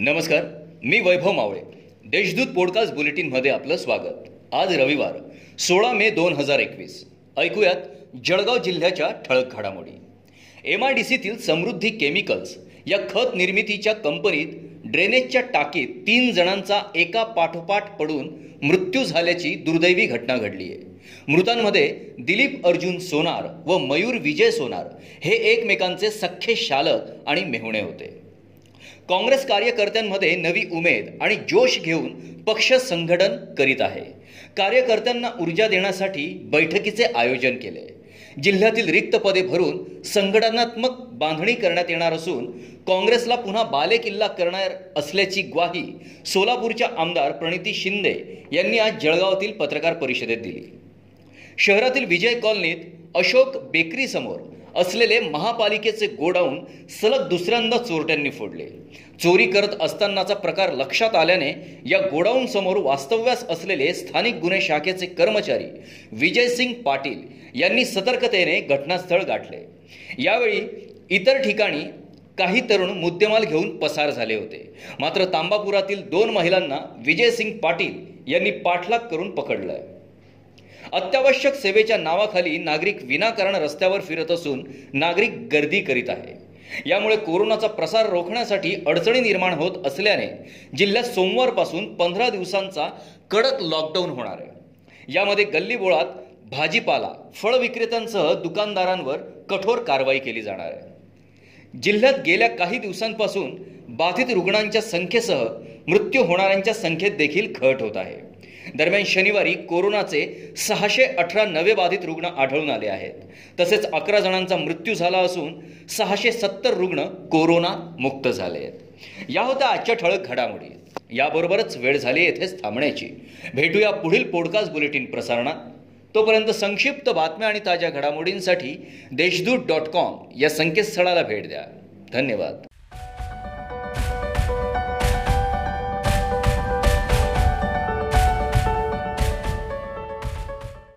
नमस्कार मी वैभव मावळे. देशदूत पॉडकास्ट बुलेटिनमध्ये आपलं स्वागत. आज रविवार सोळा मे दोन हजार एकवीस. ऐकूयात जळगाव जिल्ह्याच्या ठळक घडामोडी. एम आय डी सीतील समृद्धी केमिकल्स या खत निर्मितीच्या कंपनीत ड्रेनेजच्या टाकीत तीन जणांचा एका पाठोपाठ पडून मृत्यू झाल्याची दुर्दैवी घटना घडली आहे. मृतांमध्ये दिलीप अर्जुन सोनार व मयूर विजय सोनार हे एकमेकांचे सख्खे शालक आणि मेहुणे होते. काँग्रेस कार्यकर्त्यांमध्ये नवी उमेद आणि जोश घेऊन पक्ष संघटन करीत आहे. कार्यकर्त्यांना ऊर्जा देण्यासाठी बैठकीचे आयोजन केले. जिल्ह्यातील रिक्त पदे भरून संघटनात्मक बांधणी करण्यात येणार असून काँग्रेसला पुन्हा बालेकिल्ला करणार असल्याची ग्वाही सोलापूरच्या आमदार प्रणिती शिंदे यांनी आज जळगावातील पत्रकार परिषदेत दिली. शहरातील विजय कॉलनीत अशोक बेकरीसमोर असलेले महापालिकेचे गोडाऊन सलग दुसऱ्यांदा चोरट्यांनी फोडले. चोरी करत असतानाचा प्रकार लक्षात आल्याने या गोडाऊन समोर वास्तव्यास असलेले स्थानिक गुन्हे शाखेचे कर्मचारी विजयसिंग पाटील यांनी सतर्कतेने घटनास्थळ गाठले. यावेळी इतर ठिकाणी काही तरुण मुद्देमाल घेऊन पसार झाले होते. मात्र तांबापुरातील दोन महिलांना विजयसिंग पाटील यांनी पाठलाग करून पकडलंय अत्यावश्यक सेवेच्या नावाखाली नागरिक विनाकारण रस्त्यावर फिरत असून नागरिक गर्दी करीत आहे. यामुळे कोरोनाचा प्रसार रोखण्यासाठी अडचणी निर्माण होत असल्याने जिल्ह्यात सोमवारपासून पंधरा दिवसांचा कडक लॉकडाऊन होणार आहे. यामध्ये गल्लीबोळात भाजीपाला फळ विक्रेत्यांसह दुकानदारांवर कठोर कारवाई केली जाणार आहे. जिल्ह्यात गेल्या काही दिवसांपासून बाधित रुग्णांच्या संख्येसह मृत्यू होणाऱ्यांच्या संख्येत देखील घट होत आहे. दरम्यान शनिवारी कोरोनाचे सहाशे अठरा नवे बाधित रुग्ण आढळून आले आहेत. तसेच अकरा जणांचा मृत्यू झाला असून सहाशे सत्तर रुग्ण कोरोना मुक्त झाले आहेत. या होत्या आजच्या ठळक घडामोडी. याबरोबरच वेळ झाली येथेच थांबण्याची. भेटूया पुढील पॉडकास्ट बुलेटिन प्रसारणात. तोपर्यंत संक्षिप्त बातम्या आणि ताज्या घडामोडींसाठी देशदूत डॉट कॉम या संकेतस्थळाला भेट द्या. धन्यवाद.